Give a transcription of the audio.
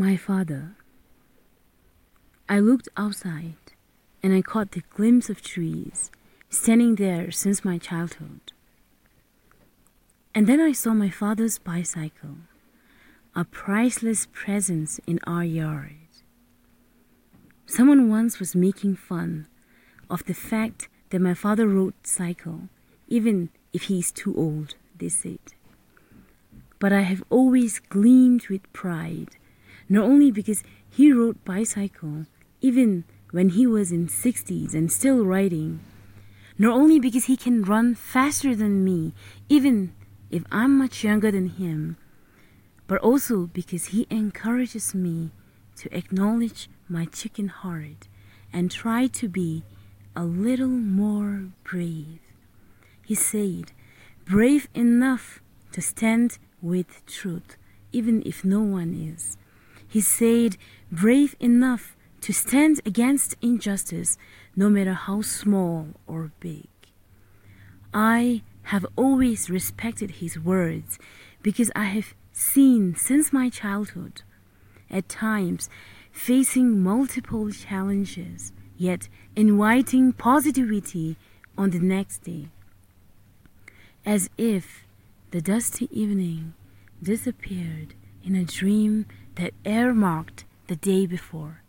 My father. I looked outside and I caught the glimpse of trees standing there since my childhood. And then I saw my father's bicycle, a priceless presence in our yard. Someone once was making fun of the fact that my father rode cycle, even if he is too old, they said. But I have always gleamed with pride, not only because he rode bicycle, even when he was in 60s and still riding, not only because he can run faster than me, even if I'm much younger than him, but also because he encourages me to acknowledge my chicken heart and try to be a little more brave. He said, brave enough to stand with truth, even if no one is. He said, brave enough to stand against injustice, no matter how small or big. I have always respected his words because I have seen since my childhood, at times facing multiple challenges, yet inviting positivity on the next day. As if the dusty evening disappeared in a dream that earmarked the day before.